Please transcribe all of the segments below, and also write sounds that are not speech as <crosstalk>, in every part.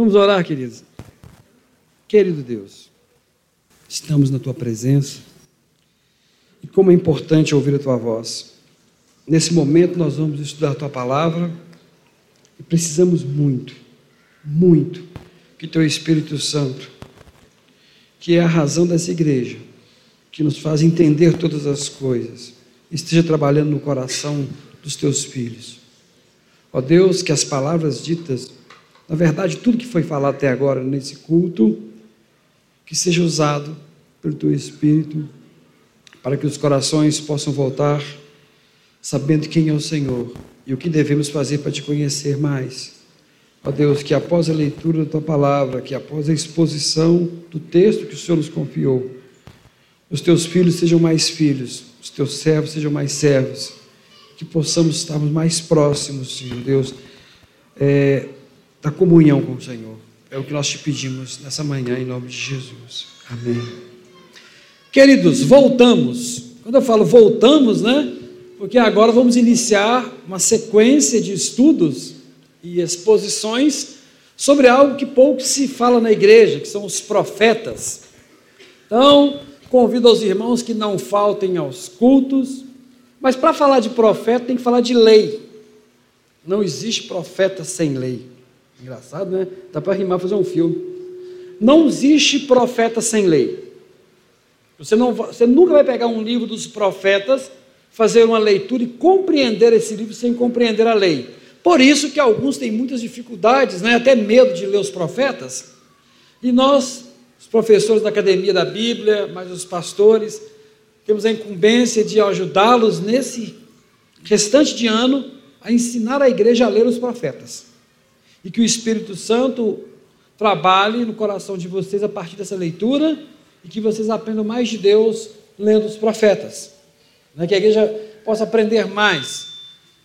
Vamos orar, queridos. Querido Deus, estamos na tua presença e como é importante ouvir a tua voz. Nesse momento nós vamos estudar a tua palavra e precisamos muito, muito que teu Espírito Santo, que é a razão dessa igreja, que nos faz entender todas as coisas, esteja trabalhando no coração dos teus filhos. Ó Deus, que as palavras ditas, na verdade, tudo que foi falado até agora nesse culto, que seja usado pelo teu Espírito, para que os corações possam voltar sabendo quem é o Senhor e o que devemos fazer para te conhecer mais. Ó Deus, que após a leitura da tua palavra, que após a exposição do texto que o Senhor nos confiou, os teus filhos sejam mais filhos, os teus servos sejam mais servos, que possamos estarmos mais próximos, Senhor Deus, é, da comunhão com o Senhor. É o que nós te pedimos nessa manhã, em nome de Jesus. Amém. Queridos, voltamos. Quando eu falo voltamos, né? Porque agora vamos iniciar uma sequência de estudos e exposições sobre algo que pouco se fala na igreja, que são os profetas. Então, convido aos irmãos que não faltem aos cultos, mas para falar de profeta tem que falar de lei. Não existe profeta sem lei. Engraçado, né? Dá para rimar fazer um filme. Não existe profeta sem lei. Você, não, você nunca vai pegar um livro dos profetas, fazer uma leitura e compreender esse livro sem compreender a lei. Por isso que alguns têm muitas dificuldades, né? até medo de ler os profetas. E nós, os professores da Academia da Bíblia, mas os pastores, temos a incumbência de ajudá-los nesse restante de ano a ensinar a igreja a ler os profetas. E que o Espírito Santo trabalhe no coração de vocês a partir dessa leitura e que vocês aprendam mais de Deus lendo os profetas. Né? Que a igreja possa aprender mais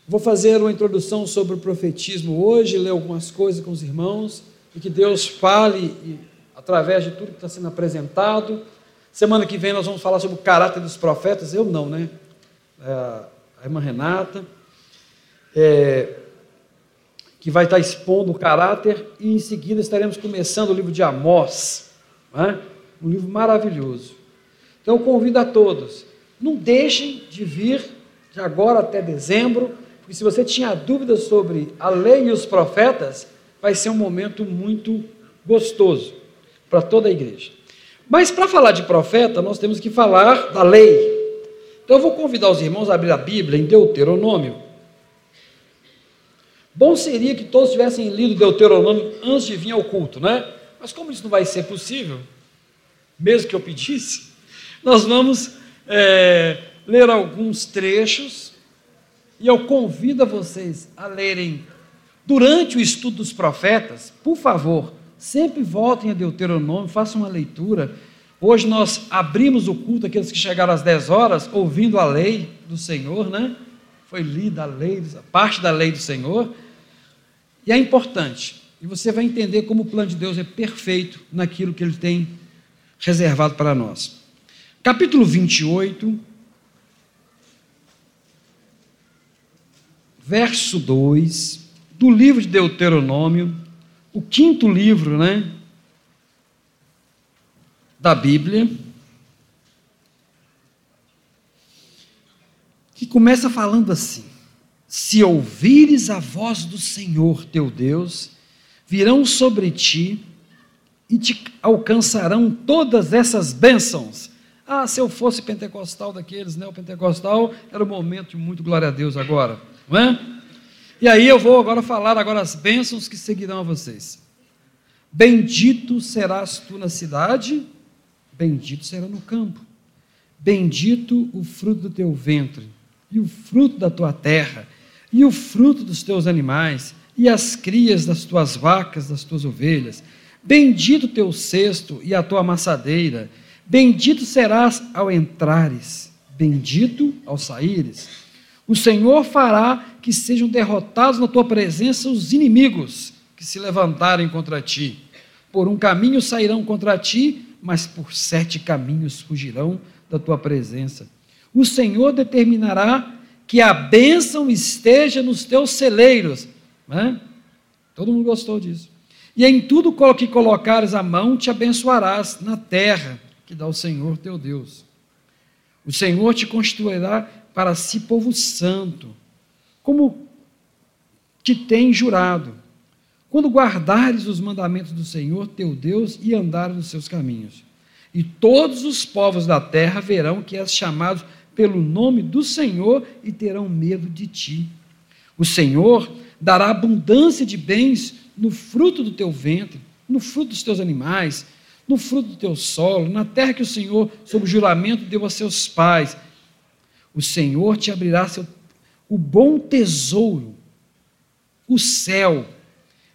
Vou fazer uma introdução sobre o profetismo hoje, ler algumas coisas com os irmãos, e que Deus fale através de tudo que está sendo apresentado. Semana que vem nós vamos falar sobre o caráter dos profetas, eu não, né? É, a irmã Renata, é, que vai estar expondo o caráter, e em seguida estaremos começando o livro de Amós, né? um livro maravilhoso. Então eu convido a todos, não deixem de vir de agora até dezembro porque se você tinha dúvidas sobre a lei e os profetas, vai ser um momento muito gostoso para toda a igreja. Mas para falar de profeta, nós temos que falar da lei. Então eu vou convidar os irmãos a abrir a Bíblia em Deuteronômio. Bom seria que todos tivessem lido Deuteronômio antes de vir ao culto, né? Mas como isso não vai ser possível, mesmo que eu pedisse, nós vamos é, ler alguns trechos e eu convido a vocês a lerem durante o estudo dos profetas, por favor, sempre voltem a Deuteronômio, façam uma leitura. Hoje nós abrimos o culto aqueles que chegaram às 10 horas, ouvindo a lei do Senhor, né? Foi lida a lei, a parte da lei do Senhor. E é importante. E você vai entender como o plano de Deus é perfeito naquilo que ele tem reservado para nós. Capítulo 28, verso 2 do livro de Deuteronômio, o quinto livro, né, da Bíblia, que começa falando assim: Se ouvires a voz do Senhor teu Deus, virão sobre ti e te alcançarão todas essas bênçãos. Ah, se eu fosse pentecostal daqueles, né? O pentecostal era o momento de muito glória a Deus agora não é? E aí eu vou agora falar agora as bênçãos que seguirão a vocês. Bendito serás tu na cidade, bendito será no campo. Bendito o fruto do teu ventre, e o fruto da tua terra, e o fruto dos teus animais, e as crias das tuas vacas, das tuas ovelhas. Bendito teu cesto e a tua amassadeira. Bendito serás ao entrares, bendito ao saíres. O Senhor fará que sejam derrotados na tua presença os inimigos que se levantarem contra ti. Por um caminho sairão contra ti, mas por sete caminhos fugirão da tua presença. O Senhor determinará que a bênção esteja nos teus celeiros. Né? Todo mundo gostou disso. E em tudo que colocares a mão, te abençoarás na terra que dá o Senhor teu Deus. O Senhor te constituirá para si povo santo, como te tem jurado, quando guardares os mandamentos do Senhor teu Deus e andares nos seus caminhos. E todos os povos da terra verão que és chamado pelo nome do Senhor e terão medo de ti. O Senhor dará abundância de bens no fruto do teu ventre, no fruto dos teus animais, no fruto do teu solo, na terra que o Senhor, sob juramento, deu a seus pais. O Senhor te abrirá seu, o bom tesouro, o céu,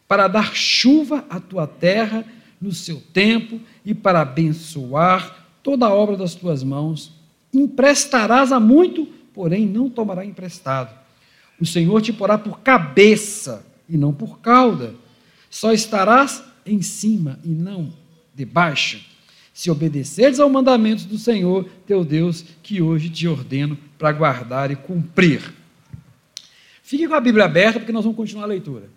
para dar chuva à tua terra no seu tempo e para abençoar toda a obra das tuas mãos. Emprestarás a muito, porém não tomará emprestado. O Senhor te porá por cabeça e não por cauda só estarás em cima e não debaixo, se obedeceres ao mandamento do Senhor teu Deus, que hoje te ordeno para guardar e cumprir. Fique com a Bíblia aberta, porque nós vamos continuar a leitura.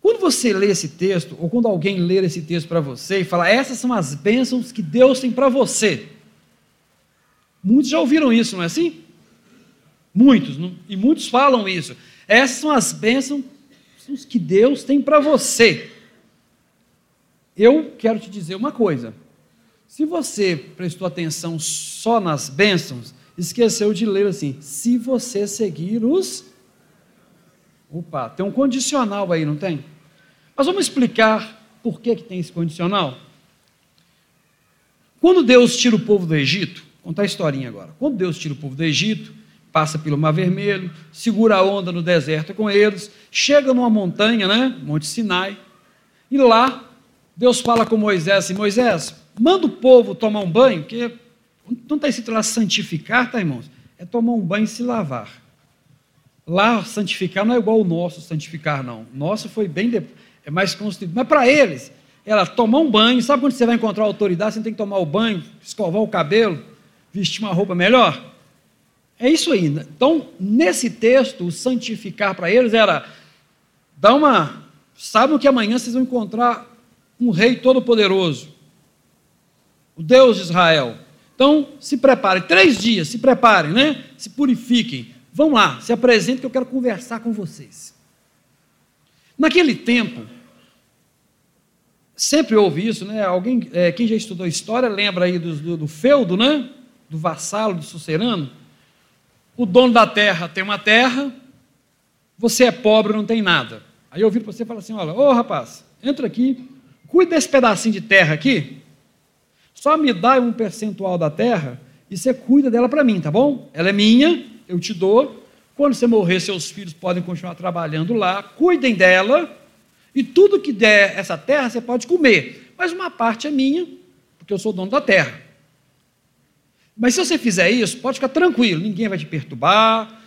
Quando você lê esse texto, ou quando alguém ler esse texto para você e falar, essas são as bênçãos que Deus tem para você. Muitos já ouviram isso, não é assim? Muitos, não? e muitos falam isso. Essas são as bênçãos que Deus tem para você. Eu quero te dizer uma coisa. Se você prestou atenção só nas bênçãos, esqueceu de ler assim: se você seguir os. Opa, tem um condicional aí, não tem? Mas vamos explicar por que, que tem esse condicional. Quando Deus tira o povo do Egito, contar a historinha agora. Quando Deus tira o povo do Egito, passa pelo Mar Vermelho, segura a onda no deserto com eles, chega numa montanha, né, Monte Sinai, e lá Deus fala com Moisés assim: Moisés, manda o povo tomar um banho, porque não está escrito lá santificar, tá, irmãos? É tomar um banho e se lavar. Lá, santificar não é igual o nosso santificar, não. O nosso foi bem, de... é mais constituído. Mas para eles, ela tomar um banho, sabe quando você vai encontrar autoridade, você tem que tomar o banho, escovar o cabelo, vestir uma roupa melhor? É isso aí. Então, nesse texto, santificar para eles era dar uma. Sabem que amanhã vocês vão encontrar um rei todo-poderoso, o Deus de Israel. Então, se preparem, três dias, se preparem, né? Se purifiquem. Vão lá, se apresentem que eu quero conversar com vocês. Naquele tempo, sempre houve isso, né? Alguém, é, quem já estudou história, lembra aí do, do, do feudo, né? Do vassalo, do sucerano o dono da terra tem uma terra, você é pobre, não tem nada. Aí eu viro para você e falo assim: olha, ô rapaz, entra aqui, cuida desse pedacinho de terra aqui, só me dá um percentual da terra e você cuida dela para mim, tá bom? Ela é minha, eu te dou. Quando você morrer, seus filhos podem continuar trabalhando lá, cuidem dela, e tudo que der essa terra você pode comer, mas uma parte é minha, porque eu sou dono da terra. Mas se você fizer isso, pode ficar tranquilo, ninguém vai te perturbar,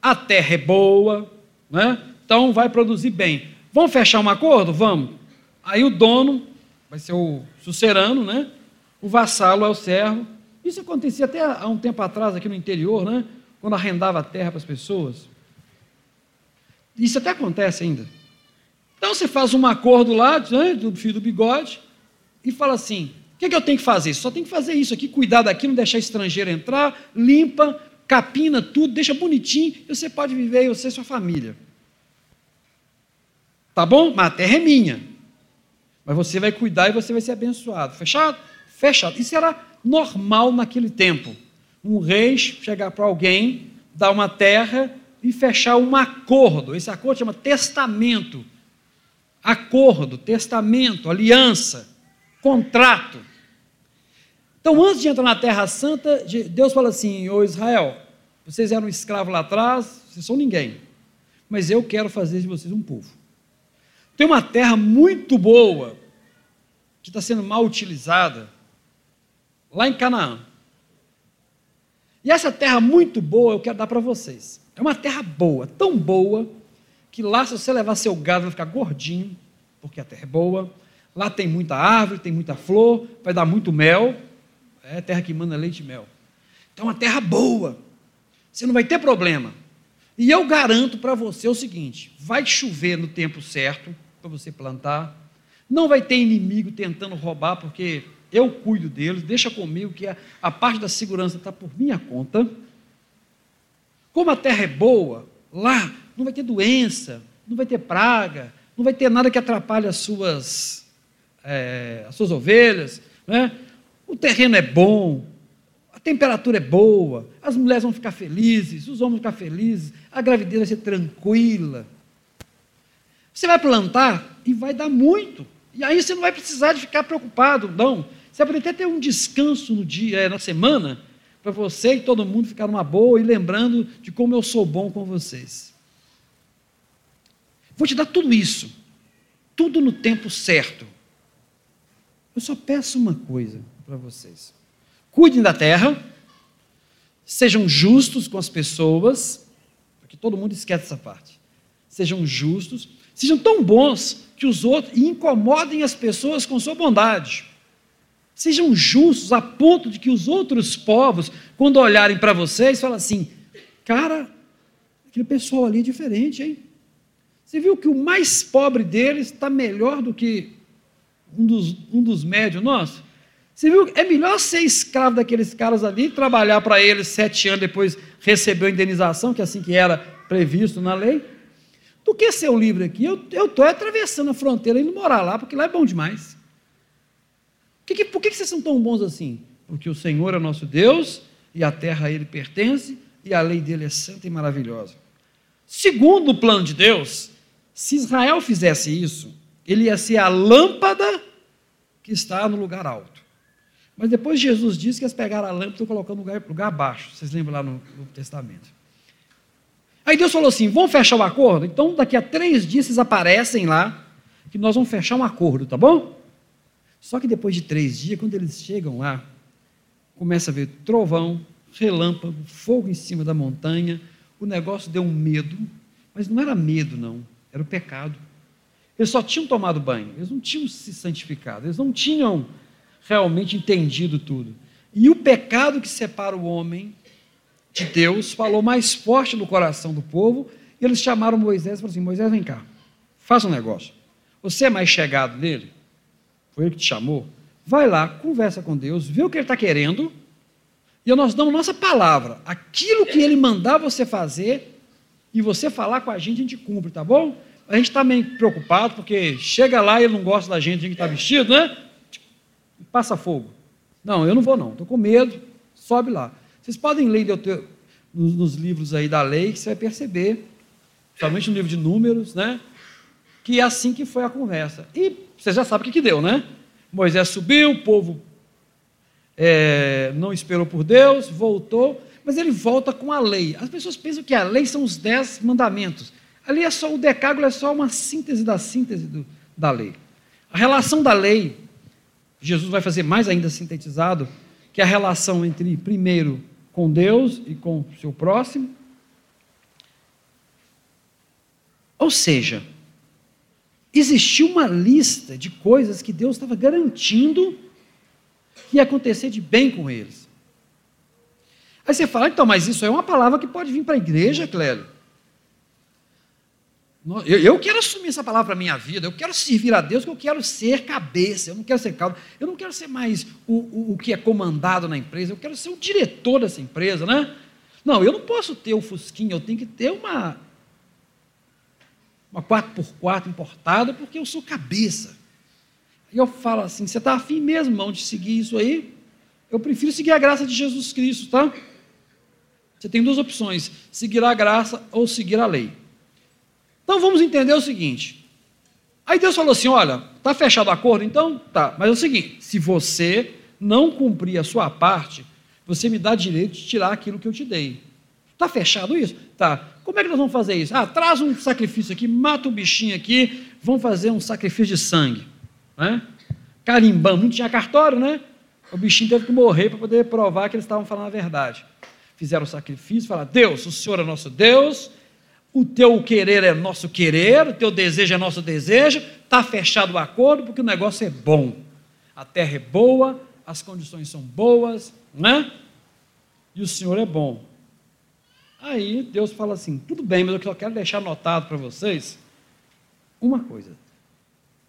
a terra é boa, né? então vai produzir bem. Vamos fechar um acordo? Vamos. Aí o dono vai ser o sucerano, né? o vassalo é o servo. Isso acontecia até há um tempo atrás aqui no interior, né? quando arrendava a terra para as pessoas. Isso até acontece ainda. Então você faz um acordo lá, né, do fio do bigode, e fala assim: que, é que eu tenho que fazer? Só tem que fazer isso aqui, cuidar daqui, não deixar estrangeiro entrar, limpa, capina tudo, deixa bonitinho, e você pode viver você e sua família. Tá bom? Mas a terra é minha. Mas você vai cuidar e você vai ser abençoado. Fechado? Fechado. Isso era normal naquele tempo. Um rei chegar para alguém, dar uma terra e fechar um acordo. Esse acordo chama testamento. Acordo, testamento, aliança contrato. Então, antes de entrar na Terra Santa, Deus fala assim: Ô Israel, vocês eram escravos lá atrás, vocês são ninguém, mas eu quero fazer de vocês um povo. Tem uma terra muito boa, que está sendo mal utilizada, lá em Canaã. E essa terra muito boa eu quero dar para vocês. É uma terra boa, tão boa, que lá, se você levar seu gado, vai ficar gordinho, porque a terra é boa Lá tem muita árvore, tem muita flor, vai dar muito mel. É terra que manda leite e mel. Então, uma terra boa. Você não vai ter problema. E eu garanto para você o seguinte: vai chover no tempo certo, para você plantar. Não vai ter inimigo tentando roubar, porque eu cuido deles, deixa comigo que a, a parte da segurança está por minha conta. Como a terra é boa, lá não vai ter doença, não vai ter praga, não vai ter nada que atrapalhe as suas, é, as suas ovelhas. Né? O terreno é bom, a temperatura é boa, as mulheres vão ficar felizes, os homens vão ficar felizes, a gravidez vai ser tranquila. Você vai plantar e vai dar muito. E aí você não vai precisar de ficar preocupado, não. Você vai até ter um descanso no dia, é, na semana, para você e todo mundo ficar numa boa e lembrando de como eu sou bom com vocês. Vou te dar tudo isso, tudo no tempo certo. Eu só peço uma coisa para vocês: cuidem da terra, sejam justos com as pessoas, porque todo mundo esquece essa parte. Sejam justos, sejam tão bons que os outros e incomodem as pessoas com sua bondade. Sejam justos a ponto de que os outros povos, quando olharem para vocês, falem assim: cara, aquele pessoal ali é diferente, hein? Você viu que o mais pobre deles está melhor do que um dos, um dos médios nossos? Você viu? É melhor ser escravo daqueles caras ali, trabalhar para eles sete anos depois receber a indenização, que é assim que era previsto na lei, do que ser o livre aqui. Eu estou atravessando a fronteira e indo morar lá, porque lá é bom demais. Que, por que vocês são tão bons assim? Porque o Senhor é nosso Deus, e a terra a Ele pertence, e a lei dele é santa e maravilhosa. Segundo o plano de Deus, se Israel fizesse isso, ele ia ser a lâmpada que está no lugar alto. Mas depois Jesus disse que eles pegaram a lâmpada e colocando no lugar, lugar baixo. Vocês lembram lá no, no Testamento? Aí Deus falou assim: vamos fechar o acordo? Então, daqui a três dias vocês aparecem lá, que nós vamos fechar um acordo, tá bom? Só que depois de três dias, quando eles chegam lá, começa a ver trovão, relâmpago, fogo em cima da montanha. O negócio deu um medo, mas não era medo, não, era o pecado. Eles só tinham tomado banho, eles não tinham se santificado, eles não tinham realmente entendido tudo. E o pecado que separa o homem de Deus falou mais forte no coração do povo, e eles chamaram Moisés e falaram assim: Moisés, vem cá, faça um negócio. Você é mais chegado dele? Foi ele que te chamou? Vai lá, conversa com Deus, vê o que ele está querendo, e nós damos nossa palavra. Aquilo que ele mandar você fazer, e você falar com a gente, a gente cumpre, tá bom? A gente está meio preocupado, porque chega lá e ele não gosta da gente, a gente está vestido, né? Passa fogo. Não, eu não vou não, estou com medo, sobe lá. Vocês podem ler nos livros aí da lei, que você vai perceber, principalmente no livro de números, né? Que é assim que foi a conversa. E você já sabe o que, que deu, né? Moisés subiu, o povo é, não esperou por Deus, voltou, mas ele volta com a lei. As pessoas pensam que a lei são os dez mandamentos. Ali é só o decágulo, é só uma síntese da síntese do, da lei. A relação da lei, Jesus vai fazer mais ainda sintetizado, que é a relação entre, primeiro, com Deus e com o seu próximo. Ou seja, existia uma lista de coisas que Deus estava garantindo que ia acontecer de bem com eles. Aí você fala, então, mas isso é uma palavra que pode vir para a igreja, Clélio. Eu, eu, quero assumir essa palavra para a minha vida, eu quero servir a Deus, eu quero ser cabeça, eu não quero ser cauda, eu não quero ser mais o, o, o, que é comandado na empresa, eu quero ser o diretor dessa empresa, né? Não, eu não posso ter o Fusquinha, eu tenho que ter uma, uma 4x4 importada, porque eu sou cabeça. E eu falo assim: você está afim mesmo, irmão, de seguir isso aí? Eu prefiro seguir a graça de Jesus Cristo, tá? Você tem duas opções: seguir a graça ou seguir a lei. Então vamos entender o seguinte. Aí Deus falou assim: olha, está fechado o acordo? Então tá, mas é o seguinte: se você não cumprir a sua parte, você me dá direito de tirar aquilo que eu te dei. Está fechado isso? Tá. Como é que nós vamos fazer isso? Ah, traz um sacrifício aqui, mata um bichinho aqui, vamos fazer um sacrifício de sangue. Né? Carimbão, não tinha cartório, né? O bichinho teve que morrer para poder provar que eles estavam falando a verdade. Fizeram o sacrifício, falaram: Deus, o Senhor é nosso Deus, o teu querer é nosso querer, o teu desejo é nosso desejo, está fechado o acordo porque o negócio é bom. A terra é boa, as condições são boas, né? E o Senhor é bom. Aí Deus fala assim: tudo bem, mas eu só quero deixar anotado para vocês uma coisa.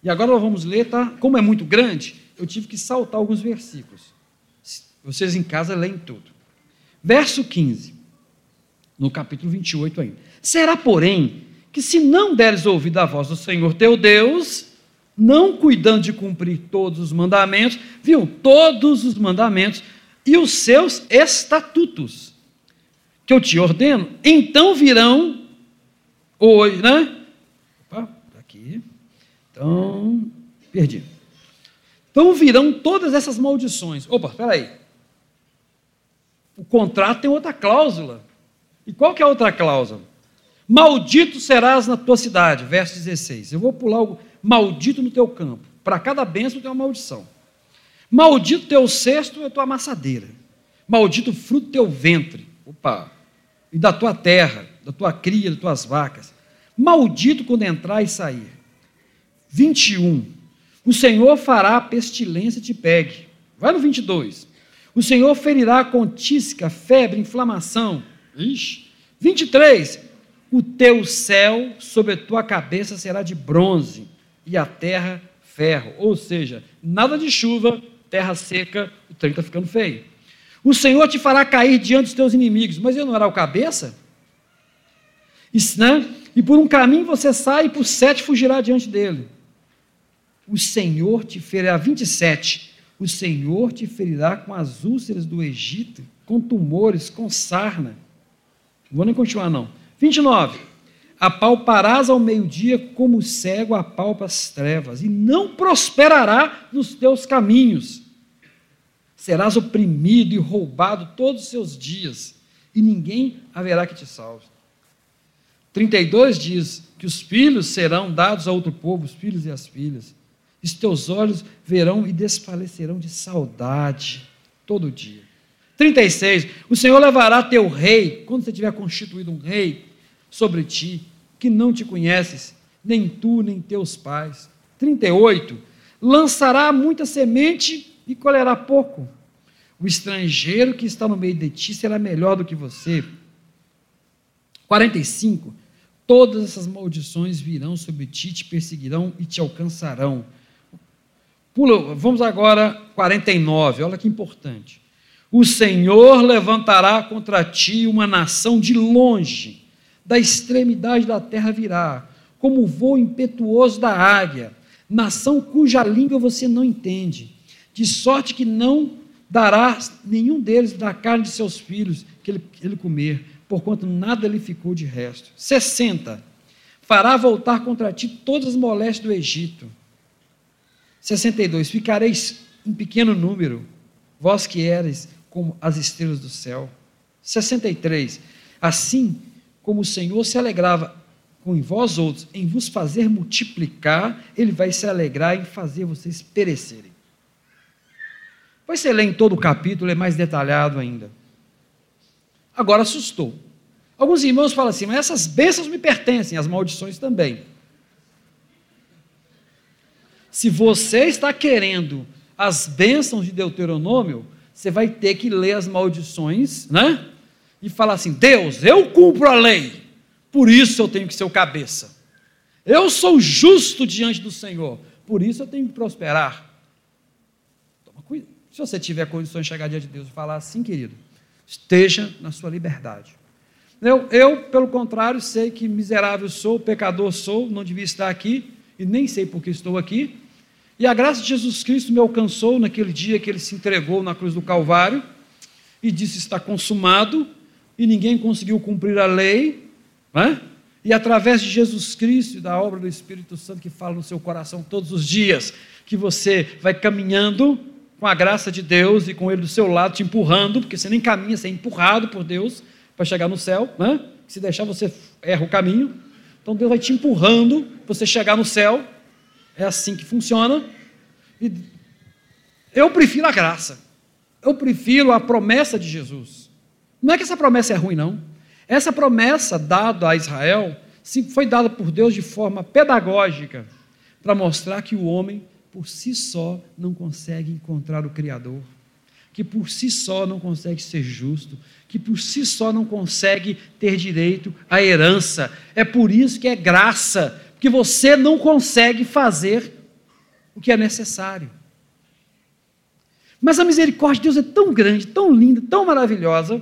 E agora nós vamos ler, tá? Como é muito grande, eu tive que saltar alguns versículos. Vocês em casa leem tudo. Verso 15, no capítulo 28 ainda. Será, porém, que se não deres ouvido à voz do Senhor teu Deus, não cuidando de cumprir todos os mandamentos, viu? Todos os mandamentos e os seus estatutos que eu te ordeno, então virão hoje, né? Opa, tá aqui. Então, perdi. Então virão todas essas maldições. Opa, espera aí. O contrato tem outra cláusula. E qual que é a outra cláusula? Maldito serás na tua cidade, verso 16. Eu vou pular o maldito no teu campo. Para cada bênção tem uma maldição. Maldito teu cesto e a tua amassadeira. Maldito o fruto do teu ventre. Opa! E da tua terra, da tua cria, das tuas vacas. Maldito quando entrar e sair. 21. O Senhor fará a pestilência te pegue. Vai no 22. O Senhor ferirá com tísica, febre, inflamação. Ixi. 23. O teu céu sobre a tua cabeça será de bronze e a terra ferro. Ou seja, nada de chuva, terra seca, o trem está ficando feio. O Senhor te fará cair diante dos teus inimigos, mas ele não era o cabeça? Isso, né? E por um caminho você sai e por sete fugirá diante dele. O Senhor te ferirá, 27, o Senhor te ferirá com as úlceras do Egito, com tumores, com sarna. Não vou nem continuar não. 29, apalparás ao meio-dia como o cego apalpa as trevas, e não prosperará nos teus caminhos. Serás oprimido e roubado todos os seus dias, e ninguém haverá que te salve. 32 diz que os filhos serão dados a outro povo, os filhos e as filhas. E teus olhos verão e desfalecerão de saudade todo dia. 36. O Senhor levará teu rei, quando você tiver constituído um rei sobre ti, que não te conheces, nem tu, nem teus pais. 38. Lançará muita semente e colherá pouco. O estrangeiro que está no meio de ti será melhor do que você. 45. Todas essas maldições virão sobre ti, te perseguirão e te alcançarão. Pula, vamos agora 49, olha que importante. O Senhor levantará contra ti uma nação de longe da extremidade da terra virá, como o voo impetuoso da águia, nação cuja língua você não entende, de sorte que não dará nenhum deles da carne de seus filhos que ele, ele comer, porquanto nada lhe ficou de resto. 60. Fará voltar contra ti todas as moléstias do Egito. 62. Ficareis em pequeno número, vós que eres como as estrelas do céu. 63. Assim como o Senhor se alegrava com vós outros em vos fazer multiplicar, ele vai se alegrar em fazer vocês perecerem. Depois você lê em todo o capítulo, é mais detalhado ainda. Agora assustou. Alguns irmãos falam assim, mas essas bênçãos me pertencem, as maldições também. Se você está querendo as bênçãos de Deuteronômio, você vai ter que ler as maldições, né? E falar assim: Deus, eu cumpro a lei, por isso eu tenho que ser o cabeça. Eu sou justo diante do Senhor, por isso eu tenho que prosperar. Se você tiver condições de chegar diante de Deus e falar assim, querido, esteja na sua liberdade. Eu, eu, pelo contrário, sei que miserável sou, pecador sou, não devia estar aqui, e nem sei por que estou aqui. E a graça de Jesus Cristo me alcançou naquele dia que ele se entregou na cruz do Calvário e disse: Está consumado e ninguém conseguiu cumprir a lei, né? e através de Jesus Cristo e da obra do Espírito Santo que fala no seu coração todos os dias, que você vai caminhando com a graça de Deus e com Ele do seu lado, te empurrando, porque você nem caminha, você é empurrado por Deus para chegar no céu, né? se deixar você erra o caminho, então Deus vai te empurrando para você chegar no céu, é assim que funciona, e eu prefiro a graça, eu prefiro a promessa de Jesus, não é que essa promessa é ruim, não. Essa promessa dada a Israel foi dada por Deus de forma pedagógica para mostrar que o homem, por si só, não consegue encontrar o Criador, que por si só não consegue ser justo, que por si só não consegue ter direito à herança. É por isso que é graça, porque você não consegue fazer o que é necessário. Mas a misericórdia de Deus é tão grande, tão linda, tão maravilhosa,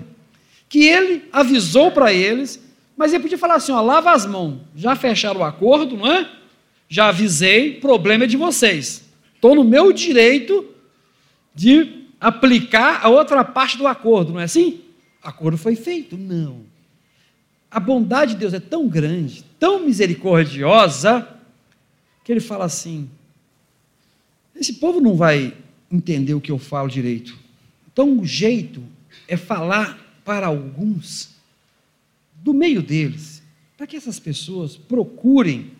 que ele avisou para eles, mas ele podia falar assim: ó, lava as mãos, já fecharam o acordo, não é? Já avisei, problema é de vocês. Estou no meu direito de aplicar a outra parte do acordo, não é assim? O acordo foi feito? Não. A bondade de Deus é tão grande, tão misericordiosa, que ele fala assim: esse povo não vai entender o que eu falo direito. Então, o jeito é falar para alguns, do meio deles, para que essas pessoas procurem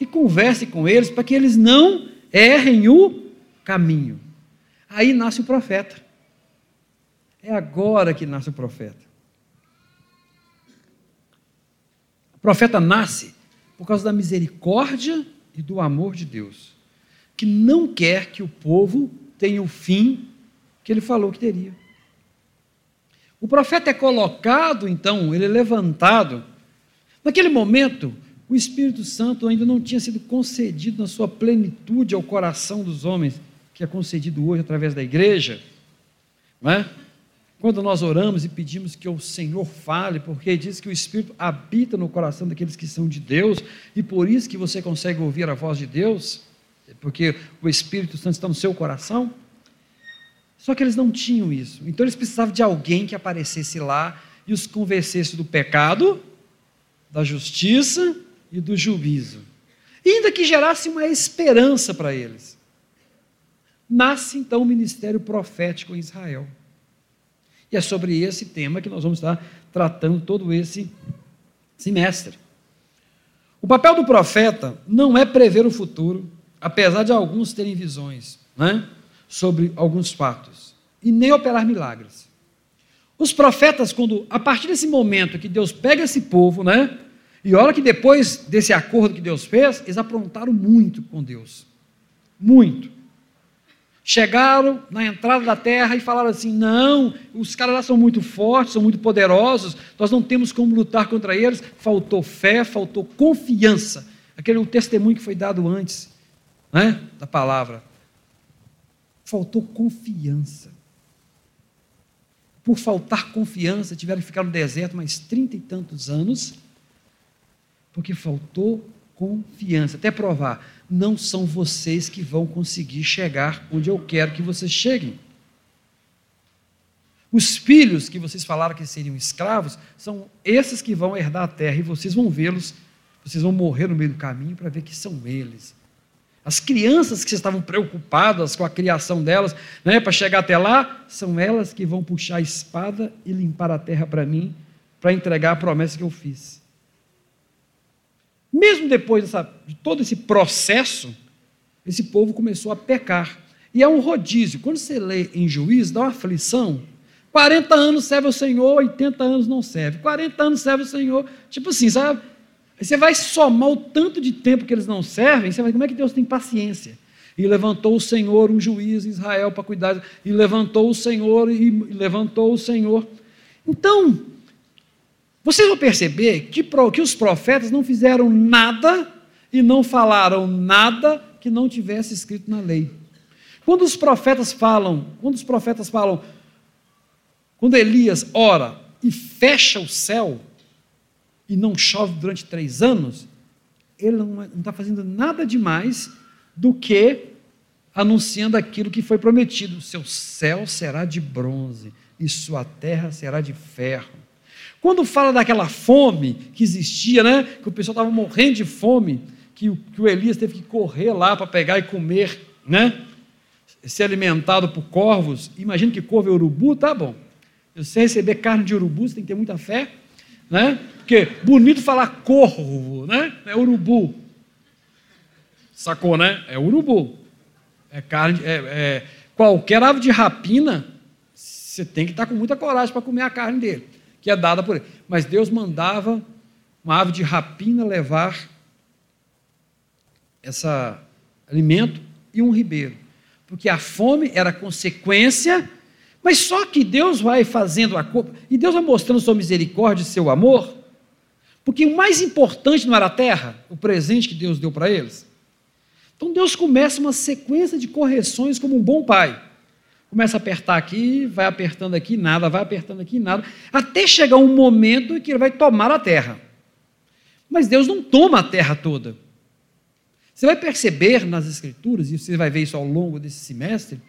e conversem com eles, para que eles não errem o caminho. Aí nasce o profeta. É agora que nasce o profeta. O profeta nasce por causa da misericórdia e do amor de Deus, que não quer que o povo tenha o fim que ele falou que teria. O profeta é colocado, então, ele é levantado. Naquele momento, o Espírito Santo ainda não tinha sido concedido na sua plenitude ao coração dos homens, que é concedido hoje através da igreja. Não é? Quando nós oramos e pedimos que o Senhor fale, porque diz que o Espírito habita no coração daqueles que são de Deus, e por isso que você consegue ouvir a voz de Deus, porque o Espírito Santo está no seu coração. Só que eles não tinham isso. Então eles precisavam de alguém que aparecesse lá e os convencesse do pecado, da justiça e do juízo. Ainda que gerasse uma esperança para eles. Nasce então o ministério profético em Israel. E é sobre esse tema que nós vamos estar tratando todo esse semestre. O papel do profeta não é prever o futuro, apesar de alguns terem visões né, sobre alguns fatos, e nem operar milagres. Os profetas, quando a partir desse momento que Deus pega esse povo, né, e olha que depois desse acordo que Deus fez, eles aprontaram muito com Deus. Muito chegaram na entrada da terra e falaram assim: não, os caras lá são muito fortes, são muito poderosos, nós não temos como lutar contra eles. Faltou fé, faltou confiança. Aquele o testemunho que foi dado antes né, da palavra. Faltou confiança. Por faltar confiança, tiveram que ficar no deserto mais trinta e tantos anos, porque faltou confiança, até provar, não são vocês que vão conseguir chegar onde eu quero que vocês cheguem. Os filhos que vocês falaram que seriam escravos são esses que vão herdar a terra e vocês vão vê-los, vocês vão morrer no meio do caminho para ver que são eles. As crianças que estavam preocupadas com a criação delas, né, para chegar até lá, são elas que vão puxar a espada e limpar a terra para mim, para entregar a promessa que eu fiz. Mesmo depois dessa, de todo esse processo, esse povo começou a pecar. E é um rodízio. Quando você lê em juízo, dá uma aflição. 40 anos serve o Senhor, 80 anos não serve. 40 anos serve o Senhor. Tipo assim, sabe? Aí você vai somar o tanto de tempo que eles não servem, você vai, como é que Deus tem paciência? E levantou o Senhor um juiz em Israel para cuidar, e levantou o Senhor, e levantou o Senhor. Então, vocês vão perceber que, que os profetas não fizeram nada e não falaram nada que não tivesse escrito na lei. Quando os profetas falam, quando os profetas falam, quando Elias ora e fecha o céu e não chove durante três anos, ele não está fazendo nada demais do que anunciando aquilo que foi prometido: seu céu será de bronze e sua terra será de ferro. Quando fala daquela fome que existia, né? Que o pessoal estava morrendo de fome, que o, que o Elias teve que correr lá para pegar e comer, né? Ser alimentado por corvos. Imagina que corvo é urubu, tá bom. Se você receber carne de urubu, você tem que ter muita fé, né? Porque bonito falar corvo, né? É urubu. Sacou, né? É urubu. É carne, é, é qualquer ave de rapina, você tem que estar com muita coragem para comer a carne dele que é dada por ele. Mas Deus mandava uma ave de rapina levar esse alimento e um ribeiro, porque a fome era consequência, mas só que Deus vai fazendo a culpa, e Deus vai mostrando sua misericórdia e seu amor, porque o mais importante não era a terra, o presente que Deus deu para eles. Então Deus começa uma sequência de correções como um bom pai. Começa a apertar aqui, vai apertando aqui, nada, vai apertando aqui, nada, até chegar um momento em que ele vai tomar a terra. Mas Deus não toma a terra toda. Você vai perceber nas Escrituras, e você vai ver isso ao longo desse semestre,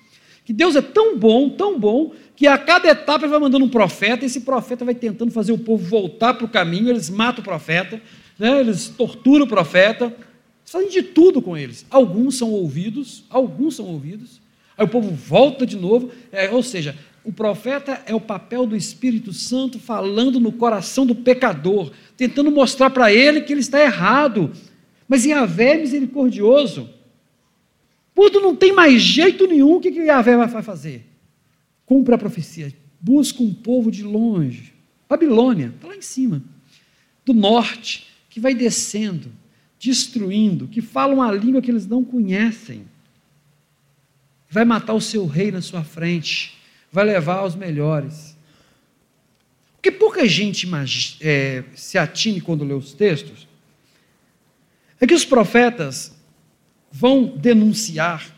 que Deus é tão bom, tão bom, que a cada etapa ele vai mandando um profeta, e esse profeta vai tentando fazer o povo voltar para o caminho, eles matam o profeta, né, eles torturam o profeta, fazem de tudo com eles. Alguns são ouvidos, alguns são ouvidos, aí o povo volta de novo, é, ou seja, o profeta é o papel do Espírito Santo falando no coração do pecador, tentando mostrar para ele que ele está errado. Mas Yahvé é misericordioso. Quando não tem mais jeito nenhum, o que, Yahvé vai fazer? Cumpre a profecia. Busca um povo de longe. Babilônia, está lá em cima. Do norte, que vai descendo, destruindo, que fala uma língua que eles não conhecem. Vai matar o seu rei na sua frente. Vai levar os melhores. O que pouca gente é, se atine quando lê os textos é que os profetas vão denunciar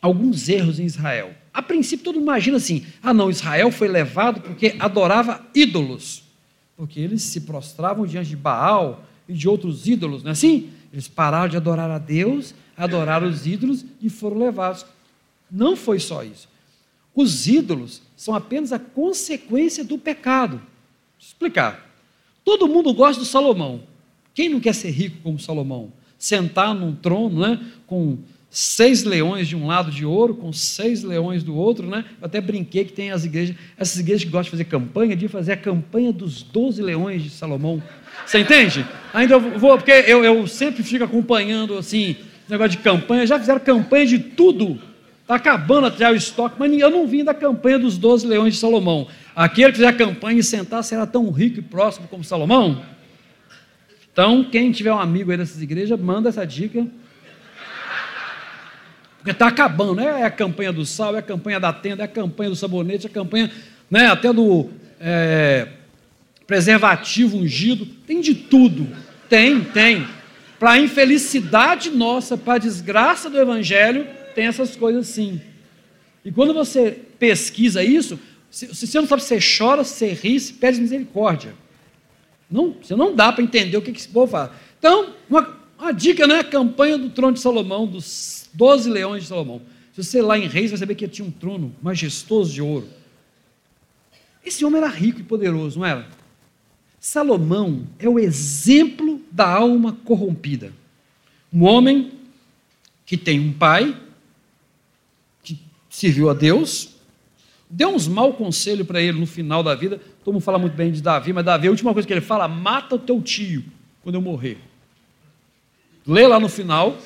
alguns erros em Israel. A princípio, todo mundo imagina assim: ah, não, Israel foi levado porque adorava ídolos, porque eles se prostravam diante de Baal e de outros ídolos, não é assim? Eles pararam de adorar a Deus, adoraram os ídolos e foram levados. Não foi só isso. Os ídolos são apenas a consequência do pecado. Vou explicar. Todo mundo gosta do Salomão. Quem não quer ser rico como Salomão? Sentar num trono, né, com seis leões de um lado de ouro, com seis leões do outro, né? Eu até brinquei que tem as igrejas, essas igrejas que gostam de fazer campanha, de fazer a campanha dos doze leões de Salomão. Você entende? Ainda vou, porque eu, eu sempre fico acompanhando assim, negócio de campanha, já fizeram campanha de tudo Está acabando até o estoque, mas eu não vim da campanha dos 12 leões de Salomão. Aquele que fizer a campanha e sentar será tão rico e próximo como Salomão? Então, quem tiver um amigo aí dessas igrejas, manda essa dica. Porque está acabando, né? É a campanha do sal, é a campanha da tenda, é a campanha do sabonete, é a campanha né, até do é, preservativo ungido. Tem de tudo. Tem, tem. Para a infelicidade nossa, para a desgraça do Evangelho, tem essas coisas sim. E quando você pesquisa isso, se, você não sabe se você chora, se ri, se pede misericórdia. Não, você não dá para entender o que, que esse povo fala. Então, uma, uma dica, né? Campanha do trono de Salomão, dos doze leões de Salomão. Se você lá em Reis vai saber que tinha um trono majestoso de ouro. Esse homem era rico e poderoso, não era? Salomão é o exemplo da alma corrompida. Um homem que tem um pai serviu a Deus, deu uns mau conselho para ele no final da vida. Todo mundo fala muito bem de Davi, mas Davi, a última coisa que ele fala, mata o teu tio quando eu morrer. Lê lá no final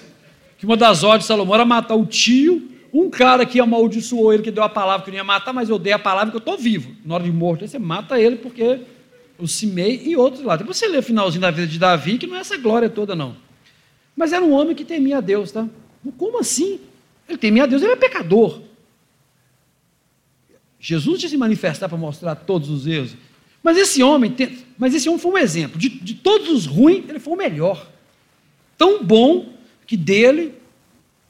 que uma das ordens de Salomão era matar o tio, um cara que amaldiçoou ele, que deu a palavra que não ia matar, mas eu dei a palavra que eu estou vivo. Na hora de morte, você mata ele porque o Simei e outros lá. Depois você lê o finalzinho da vida de Davi, que não é essa glória toda, não. Mas era um homem que temia a Deus, tá? Como assim? Ele temia a Deus, ele é pecador. Jesus tinha se manifestar para mostrar todos os erros. Mas esse homem, mas esse homem foi um exemplo. De, de todos os ruins, ele foi o melhor. Tão bom que dele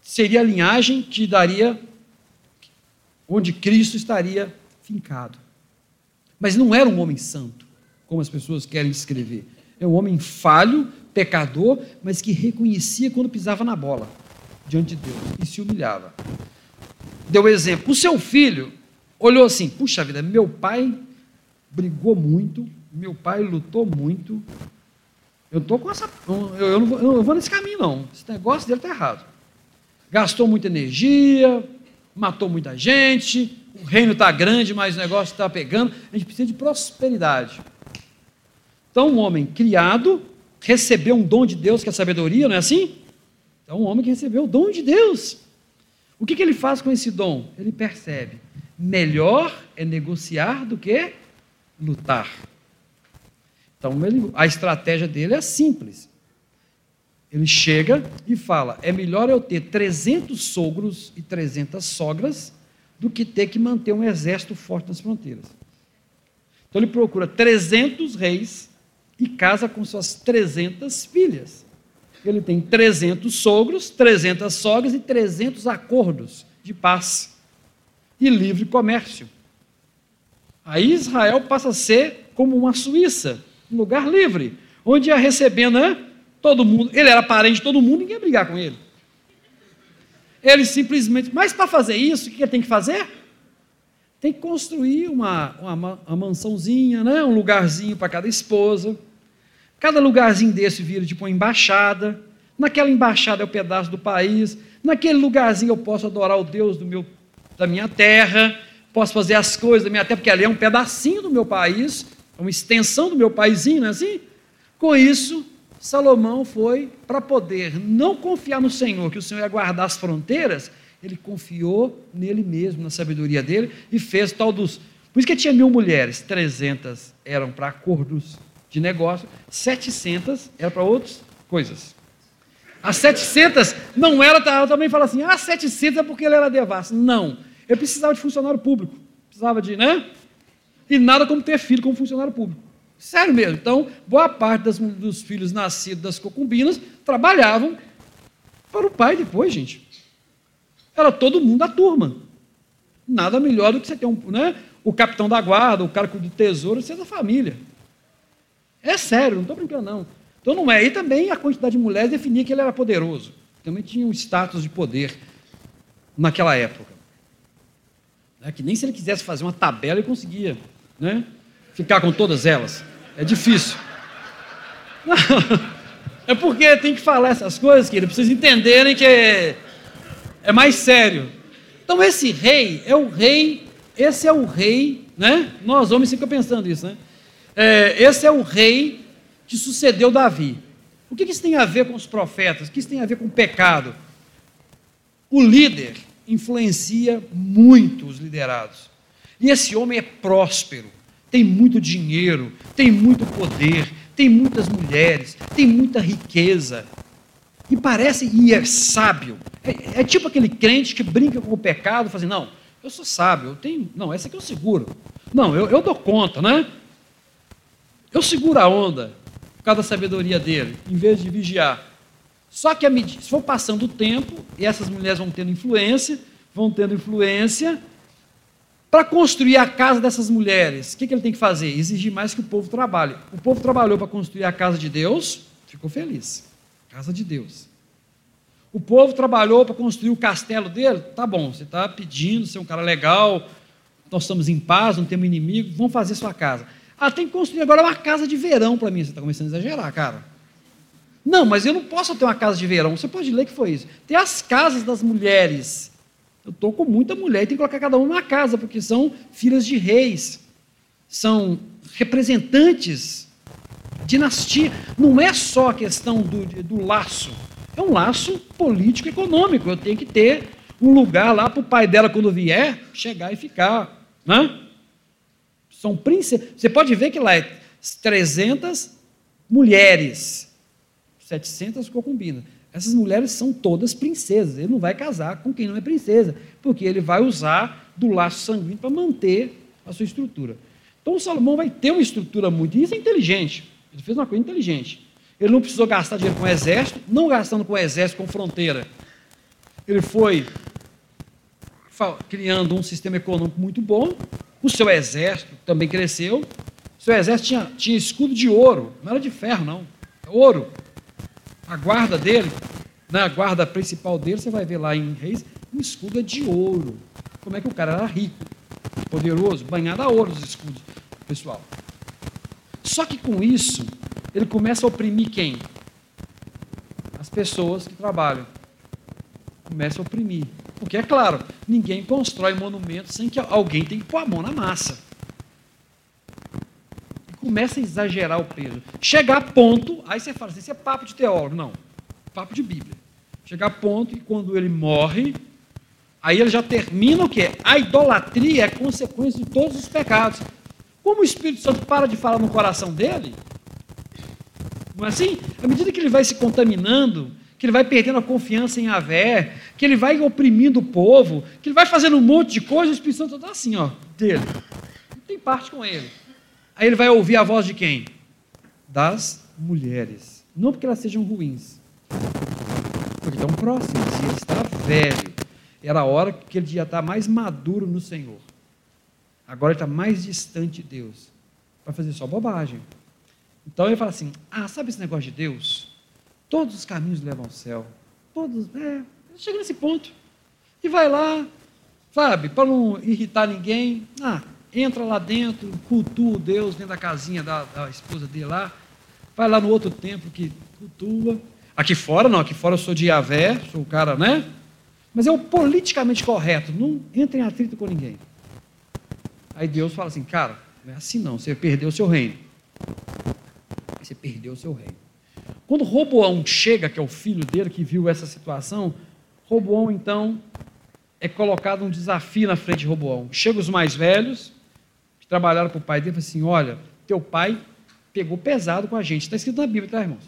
seria a linhagem que daria onde Cristo estaria fincado. Mas não era um homem santo, como as pessoas querem descrever. É um homem falho, pecador, mas que reconhecia quando pisava na bola diante de Deus e se humilhava. Deu exemplo. O seu filho olhou assim: puxa vida, meu pai brigou muito, meu pai lutou muito. Eu estou com essa. Eu, eu, não vou, eu vou nesse caminho, não. Esse negócio dele está errado. Gastou muita energia, matou muita gente, o reino está grande, mas o negócio está pegando. A gente precisa de prosperidade. Então, um homem criado recebeu um dom de Deus, que é sabedoria, não é assim? Então, um homem que recebeu o dom de Deus. O que, que ele faz com esse dom? Ele percebe melhor é negociar do que lutar. Então, a estratégia dele é simples. Ele chega e fala: é melhor eu ter 300 sogros e 300 sogras do que ter que manter um exército forte nas fronteiras. Então, ele procura 300 reis e casa com suas 300 filhas. ele tem 300 sogros, 300 sogras e 300 acordos de paz e livre comércio. Aí Israel passa a ser como uma Suíça, um lugar livre, onde ia recebendo né, todo mundo. Ele era parente de todo mundo, ninguém ia brigar com ele. Ele simplesmente, mas para fazer isso, o que ele tem que fazer? Tem que construir uma, uma, uma mansãozinha, né, um lugarzinho para cada esposa. Cada lugarzinho desse vira tipo uma embaixada. Naquela embaixada é o um pedaço do país. Naquele lugarzinho eu posso adorar o Deus do meu, da minha terra. Posso fazer as coisas da minha terra, porque ali é um pedacinho do meu país, é uma extensão do meu paizinho, não é assim? Com isso, Salomão foi para poder não confiar no Senhor, que o Senhor ia guardar as fronteiras, ele confiou nele mesmo, na sabedoria dele, e fez tal dos. Por isso que tinha mil mulheres, 300 eram para acordos de negócio, 700 eram para outras coisas. As 700 não era, também fala assim, ah, 700 é porque ele era devasso. Não, ele precisava de funcionário público, precisava de, né? E nada como ter filho como funcionário público. Sério mesmo. Então, boa parte das, dos filhos nascidos das concubinas trabalhavam para o pai depois, gente. Era todo mundo da turma. Nada melhor do que você ter um, né, o capitão da guarda, o cara do tesouro, ser da família. É sério, não estou brincando, não. Então não é. E também a quantidade de mulheres definia que ele era poderoso. Também tinha um status de poder naquela época. É que nem se ele quisesse fazer uma tabela ele conseguia né? ficar com todas elas. É difícil. Não, <laughs> é porque tem que falar essas coisas, querido, para vocês entenderem que é, é mais sério. Então esse rei é o rei, esse é o rei, né? Nós homens ficam pensando isso, né? É, esse é o rei que sucedeu Davi. O que isso tem a ver com os profetas? O que isso tem a ver com o pecado? O líder influencia muito os liderados. E esse homem é próspero, tem muito dinheiro, tem muito poder, tem muitas mulheres, tem muita riqueza. E parece, e é sábio. É, é tipo aquele crente que brinca com o pecado, fazendo, assim, não, eu sou sábio, eu tenho. Não, essa aqui eu seguro. Não, eu, eu dou conta, né? Eu seguro a onda por causa da sabedoria dele, em vez de vigiar. Só que se for passando o tempo, e essas mulheres vão tendo influência, vão tendo influência, para construir a casa dessas mulheres, o que, que ele tem que fazer? Exigir mais que o povo trabalhe. O povo trabalhou para construir a casa de Deus, ficou feliz. Casa de Deus. O povo trabalhou para construir o castelo dele, tá bom, você está pedindo, você é um cara legal, nós estamos em paz, não temos inimigo, vamos fazer sua casa. Ah, tem que construir agora uma casa de verão para mim. Você está começando a exagerar, cara. Não, mas eu não posso ter uma casa de verão. Você pode ler que foi isso. Tem as casas das mulheres. Eu estou com muita mulher e tem que colocar cada uma numa casa, porque são filhas de reis. São representantes. Dinastia. Não é só a questão do, do laço. É um laço político-econômico. Eu tenho que ter um lugar lá para o pai dela, quando vier, chegar e ficar. Né? São princesas. Você pode ver que lá é 300 mulheres, 700 concubinas. Essas mulheres são todas princesas. Ele não vai casar com quem não é princesa, porque ele vai usar do laço sanguíneo para manter a sua estrutura. Então o Salomão vai ter uma estrutura muito. E isso é inteligente. Ele fez uma coisa inteligente. Ele não precisou gastar dinheiro com o exército, não gastando com o exército, com fronteira. Ele foi criando um sistema econômico muito bom, o seu exército também cresceu. O seu exército tinha, tinha escudo de ouro, não era de ferro, não. É ouro. A guarda dele, né, guarda principal dele, você vai ver lá em Reis, um escudo é de ouro. Como é que o cara era rico, poderoso, banhado a ouro os escudos, pessoal. Só que com isso, ele começa a oprimir quem? As pessoas que trabalham. Começa a oprimir. Porque, é claro, ninguém constrói monumento sem que alguém tenha que pôr a mão na massa. E começa a exagerar o peso. Chegar a ponto, aí você fala assim, isso é papo de teólogo. Não, papo de Bíblia. Chegar a ponto que quando ele morre, aí ele já termina o quê? A idolatria é consequência de todos os pecados. Como o Espírito Santo para de falar no coração dele, não é assim? À medida que ele vai se contaminando, que ele vai perdendo a confiança em Avé, que ele vai oprimindo o povo, que ele vai fazendo um monte de coisa, o Espírito Santo está assim, ó, dele. Não tem parte com ele. Aí ele vai ouvir a voz de quem? Das mulheres. Não porque elas sejam ruins, estão próximos, e ele está velho. Era a hora que ele já está mais maduro no Senhor. Agora ele está mais distante de Deus. Para fazer só bobagem. Então ele fala assim: Ah, sabe esse negócio de Deus? Todos os caminhos levam ao céu. Todos. É, chega nesse ponto. E vai lá, sabe, para não irritar ninguém. Ah, entra lá dentro, cultua Deus dentro da casinha da, da esposa dele lá. Vai lá no outro templo que cultua. Aqui fora, não, aqui fora eu sou de Iavé, sou o cara, né? Mas é o politicamente correto, não entra em atrito com ninguém. Aí Deus fala assim, cara, não é assim não, você perdeu o seu reino. Você perdeu o seu reino. Quando Roboão chega, que é o filho dele que viu essa situação, Roboão então é colocado um desafio na frente de Roboão. Chega os mais velhos, trabalharam para o pai dele, e assim: olha, teu pai pegou pesado com a gente. Está escrito na Bíblia, tá, irmãos?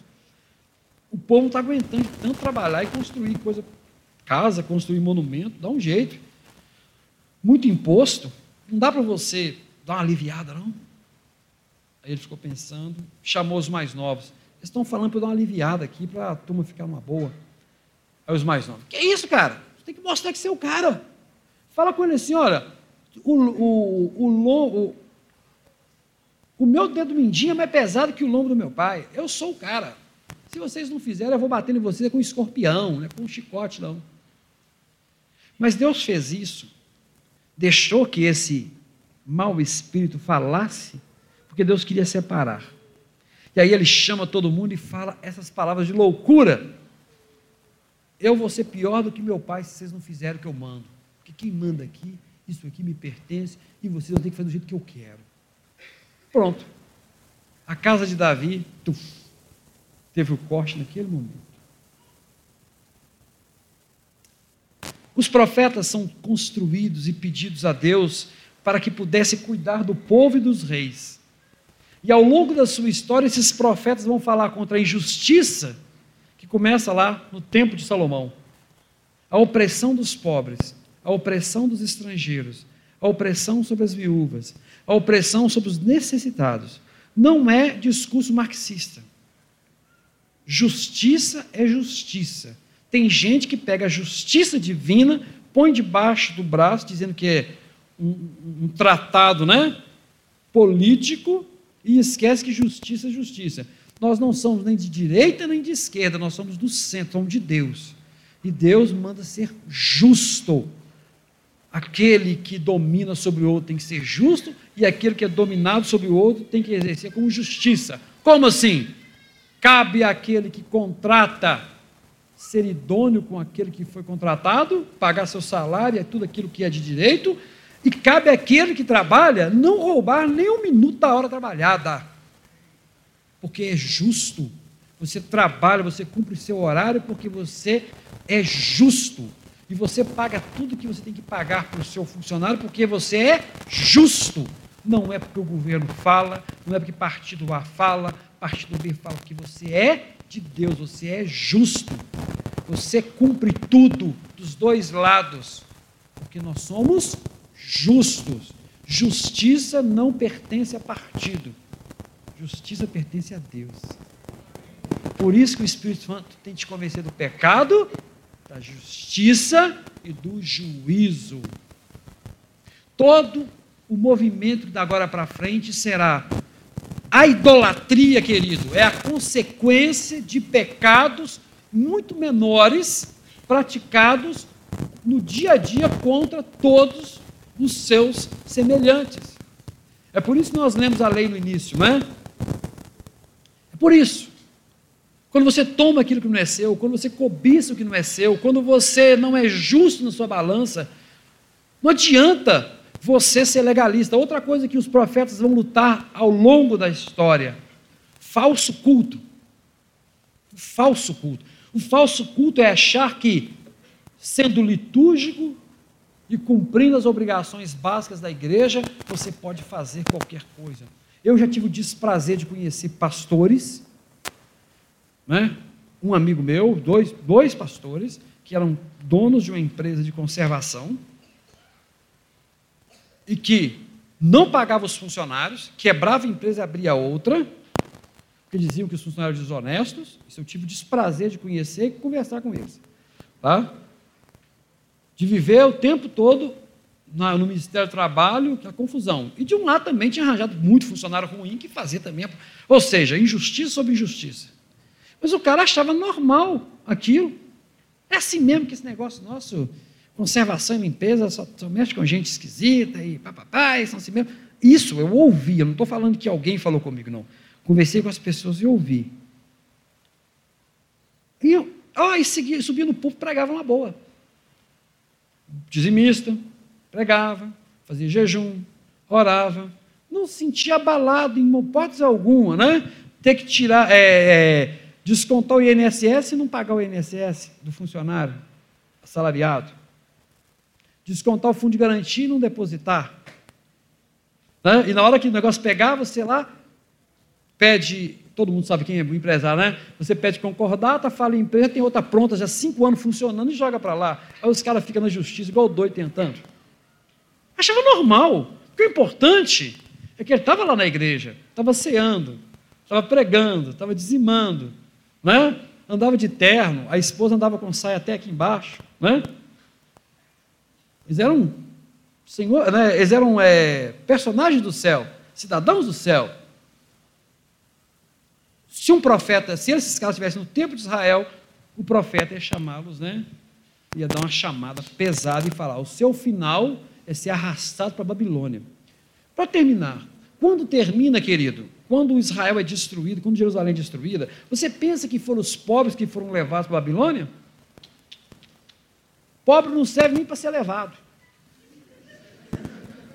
O povo não está aguentando tanto trabalhar e construir coisa, casa, construir monumento, dá um jeito. Muito imposto, não dá para você dar uma aliviada, não? Aí ele ficou pensando, chamou os mais novos. Eles estão falando para eu dar uma aliviada aqui, para a turma ficar uma boa. Aí os mais novos, que isso, cara? Você tem que mostrar que você é o cara. Fala com ele assim, olha, o, o, o, o, o meu dedo mindinho é mais pesado que o lombo do meu pai. Eu sou o cara. Se vocês não fizerem, eu vou bater em vocês com um escorpião, não é com um chicote, não. Mas Deus fez isso, deixou que esse mau espírito falasse, porque Deus queria separar. E aí ele chama todo mundo e fala essas palavras de loucura. Eu vou ser pior do que meu pai se vocês não fizerem o que eu mando. Porque quem manda aqui, isso aqui me pertence e vocês vão ter que fazer do jeito que eu quero. Pronto. A casa de Davi, tuf, teve o corte naquele momento. Os profetas são construídos e pedidos a Deus para que pudesse cuidar do povo e dos reis. E ao longo da sua história, esses profetas vão falar contra a injustiça que começa lá no tempo de Salomão. A opressão dos pobres, a opressão dos estrangeiros, a opressão sobre as viúvas, a opressão sobre os necessitados. Não é discurso marxista. Justiça é justiça. Tem gente que pega a justiça divina, põe debaixo do braço, dizendo que é um, um tratado né, político, e esquece que justiça é justiça. Nós não somos nem de direita nem de esquerda, nós somos do centro, somos de Deus. E Deus manda ser justo. Aquele que domina sobre o outro tem que ser justo, e aquele que é dominado sobre o outro tem que exercer como justiça. Como assim? Cabe àquele que contrata ser idôneo com aquele que foi contratado, pagar seu salário e é tudo aquilo que é de direito, e cabe àquele que trabalha não roubar nem um minuto da hora trabalhada, porque é justo. Você trabalha, você cumpre seu horário porque você é justo. E você paga tudo que você tem que pagar para o seu funcionário porque você é justo. Não é porque o governo fala, não é porque partido A fala, partido B fala que você é de Deus, você é justo. Você cumpre tudo dos dois lados, porque nós somos justos. Justiça não pertence a partido. Justiça pertence a Deus. Por isso que o Espírito Santo tem te convencer do pecado, da justiça e do juízo. Todo o movimento da agora para frente será a idolatria, querido, é a consequência de pecados muito menores praticados no dia a dia contra todos os seus semelhantes. É por isso que nós lemos a lei no início, não é? É por isso. Quando você toma aquilo que não é seu, quando você cobiça o que não é seu, quando você não é justo na sua balança, não adianta você ser legalista. Outra coisa que os profetas vão lutar ao longo da história: falso culto. O falso culto. O falso culto é achar que, sendo litúrgico e cumprindo as obrigações básicas da igreja, você pode fazer qualquer coisa. Eu já tive o desprazer de conhecer pastores, né? um amigo meu, dois, dois pastores, que eram donos de uma empresa de conservação, e que não pagava os funcionários, quebrava a empresa e abria outra, porque diziam que os funcionários eram desonestos, isso eu tive o desprazer de conhecer e conversar com eles. Tá? De viver o tempo todo no Ministério do Trabalho, a confusão. E de um lado também tinha arranjado muito funcionário ruim que fazia também. Ou seja, injustiça sobre injustiça. Mas o cara achava normal aquilo. É assim mesmo que esse negócio nosso, conservação e limpeza, só, só mexe com gente esquisita e papapá, são assim mesmo. Isso eu ouvi, eu não estou falando que alguém falou comigo, não. Conversei com as pessoas e ouvi. E eu, oh, e segui, no pregava uma boa. Dizimista, pregava, fazia jejum, orava, não se sentia abalado em hipótese alguma, né? Ter que tirar, é, é, descontar o INSS e não pagar o INSS do funcionário assalariado. Descontar o fundo de garantia e não depositar. Né? E na hora que o negócio pegar, você lá pede, todo mundo sabe quem é o empresário, né? Você pede concordata, fala em empresa, tem outra pronta, já cinco anos funcionando e joga para lá. Aí os caras ficam na justiça, igual doido tentando. Achava normal. O importante é que ele estava lá na igreja, estava ceando, estava pregando, estava dizimando, né? andava de terno, a esposa andava com saia até aqui embaixo. Né? Eles eram, senhor, né? Eles eram é, personagens do céu, cidadãos do céu. Se um profeta, se esses caras estivessem no tempo de Israel, o profeta ia chamá-los, né? Ia dar uma chamada pesada e falar: o seu final é ser arrastado para a Babilônia. Para terminar, quando termina, querido, quando Israel é destruído, quando Jerusalém é destruída, você pensa que foram os pobres que foram levados para a Babilônia? Pobre não serve nem para ser levado.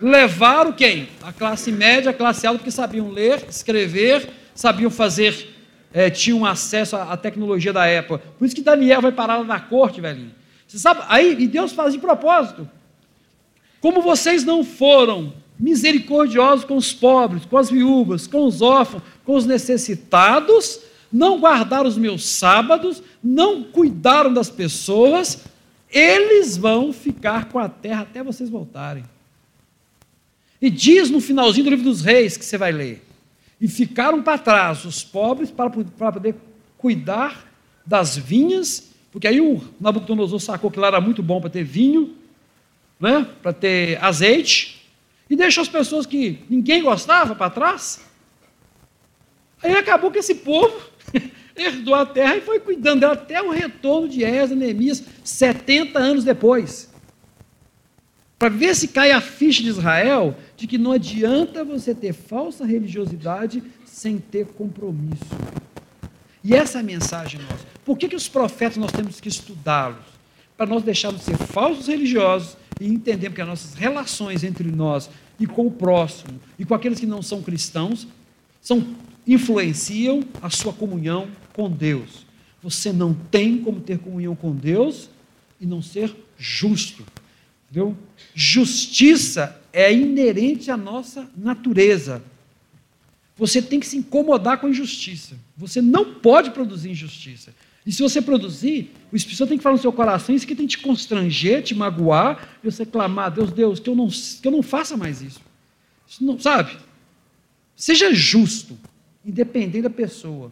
Levaram quem? A classe média, a classe alta, porque sabiam ler, escrever, sabiam fazer, é, tinham acesso à, à tecnologia da época. Por isso que Daniel vai parar lá na corte, velhinho. Você sabe? Aí, e Deus faz de propósito. Como vocês não foram misericordiosos com os pobres, com as viúvas, com os órfãos, com os necessitados, não guardaram os meus sábados, não cuidaram das pessoas, eles vão ficar com a terra até vocês voltarem. E diz no finalzinho do livro dos reis que você vai ler: e ficaram para trás os pobres para, para poder cuidar das vinhas, porque aí o Nabucodonosor sacou que lá era muito bom para ter vinho, né, para ter azeite, e deixou as pessoas que ninguém gostava para trás. Aí acabou que esse povo <laughs> herdou a terra e foi cuidando dela até o retorno de Esdras e Neemias, 70 anos depois. Para ver se cai a ficha de Israel de que não adianta você ter falsa religiosidade sem ter compromisso. E essa é a mensagem nossa. Por que, que os profetas nós temos que estudá-los? Para nós deixarmos de ser falsos religiosos e entendemos que as nossas relações entre nós e com o próximo e com aqueles que não são cristãos são, influenciam a sua comunhão com Deus. Você não tem como ter comunhão com Deus e não ser justo. Entendeu? Justiça é inerente à nossa natureza. Você tem que se incomodar com a injustiça. Você não pode produzir injustiça. E se você produzir, o Espírito Santo tem que falar no seu coração, isso que tem que te constranger, te magoar, e você clamar, Deus, Deus, que eu não, que eu não faça mais isso. isso não, sabe? Seja justo, independente da pessoa.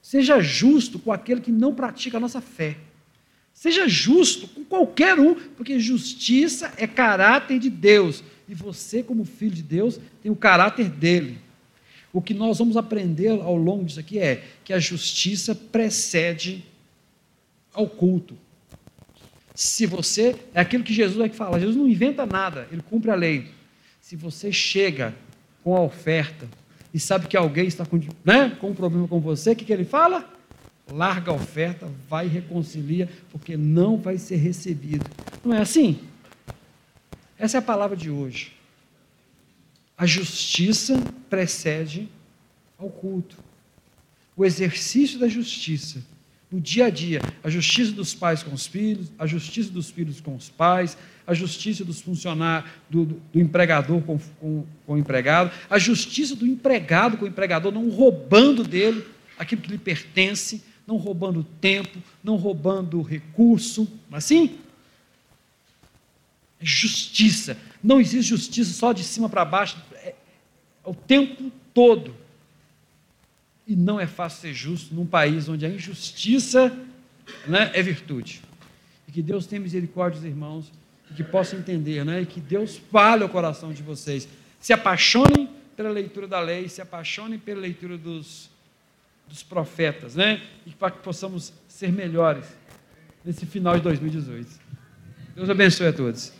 Seja justo com aquele que não pratica a nossa fé. Seja justo com qualquer um, porque justiça é caráter de Deus. E você, como filho de Deus, tem o caráter dele. O que nós vamos aprender ao longo disso aqui é que a justiça precede ao culto. Se você, é aquilo que Jesus é que fala, Jesus não inventa nada, ele cumpre a lei. Se você chega com a oferta e sabe que alguém está com, né, com um problema com você, o que, que ele fala? Larga a oferta, vai e reconcilia, porque não vai ser recebido. Não é assim? Essa é a palavra de hoje. A justiça precede ao culto. O exercício da justiça no dia a dia, a justiça dos pais com os filhos, a justiça dos filhos com os pais, a justiça dos funcionários, do, do, do empregador com, com, com, o empregado, a justiça do empregado com o empregador, não roubando dele aquilo que lhe pertence, não roubando tempo, não roubando recurso, assim? É justiça. Não existe justiça só de cima para baixo, é, é o tempo todo. E não é fácil ser justo num país onde a injustiça né, é virtude. E que Deus tenha misericórdia dos irmãos e que possam entender, né? E que Deus fale ao coração de vocês. Se apaixonem pela leitura da lei, se apaixonem pela leitura dos, dos profetas, né? E para que possamos ser melhores nesse final de 2018. Deus abençoe a todos.